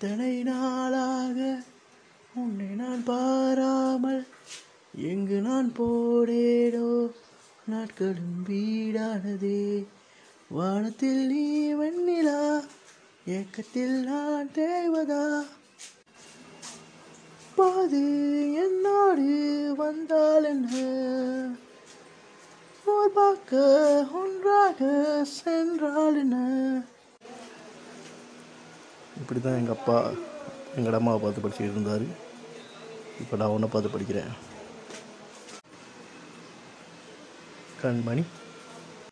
இத்தனை நாளாக உன்னை நான் பாராமல் எங்கு நான் போடேடோ நாட்களும் வீடானதே வானத்தில் நீ வெண்ணிலா ஏக்கத்தில் நான் தேவதா? பாது என்னோடு வந்தால் என்ன? பார்க்க ஒன்றாக சென்றால் என்ன? இப்படி தான் எங்கள் அப்பா எங்கள் அம்மாவை பார்த்து படிச்சுட்டு இருந்தார். இப்போ நான் உன்னை பார்த்து படிக்கிறேன். கண்மணி.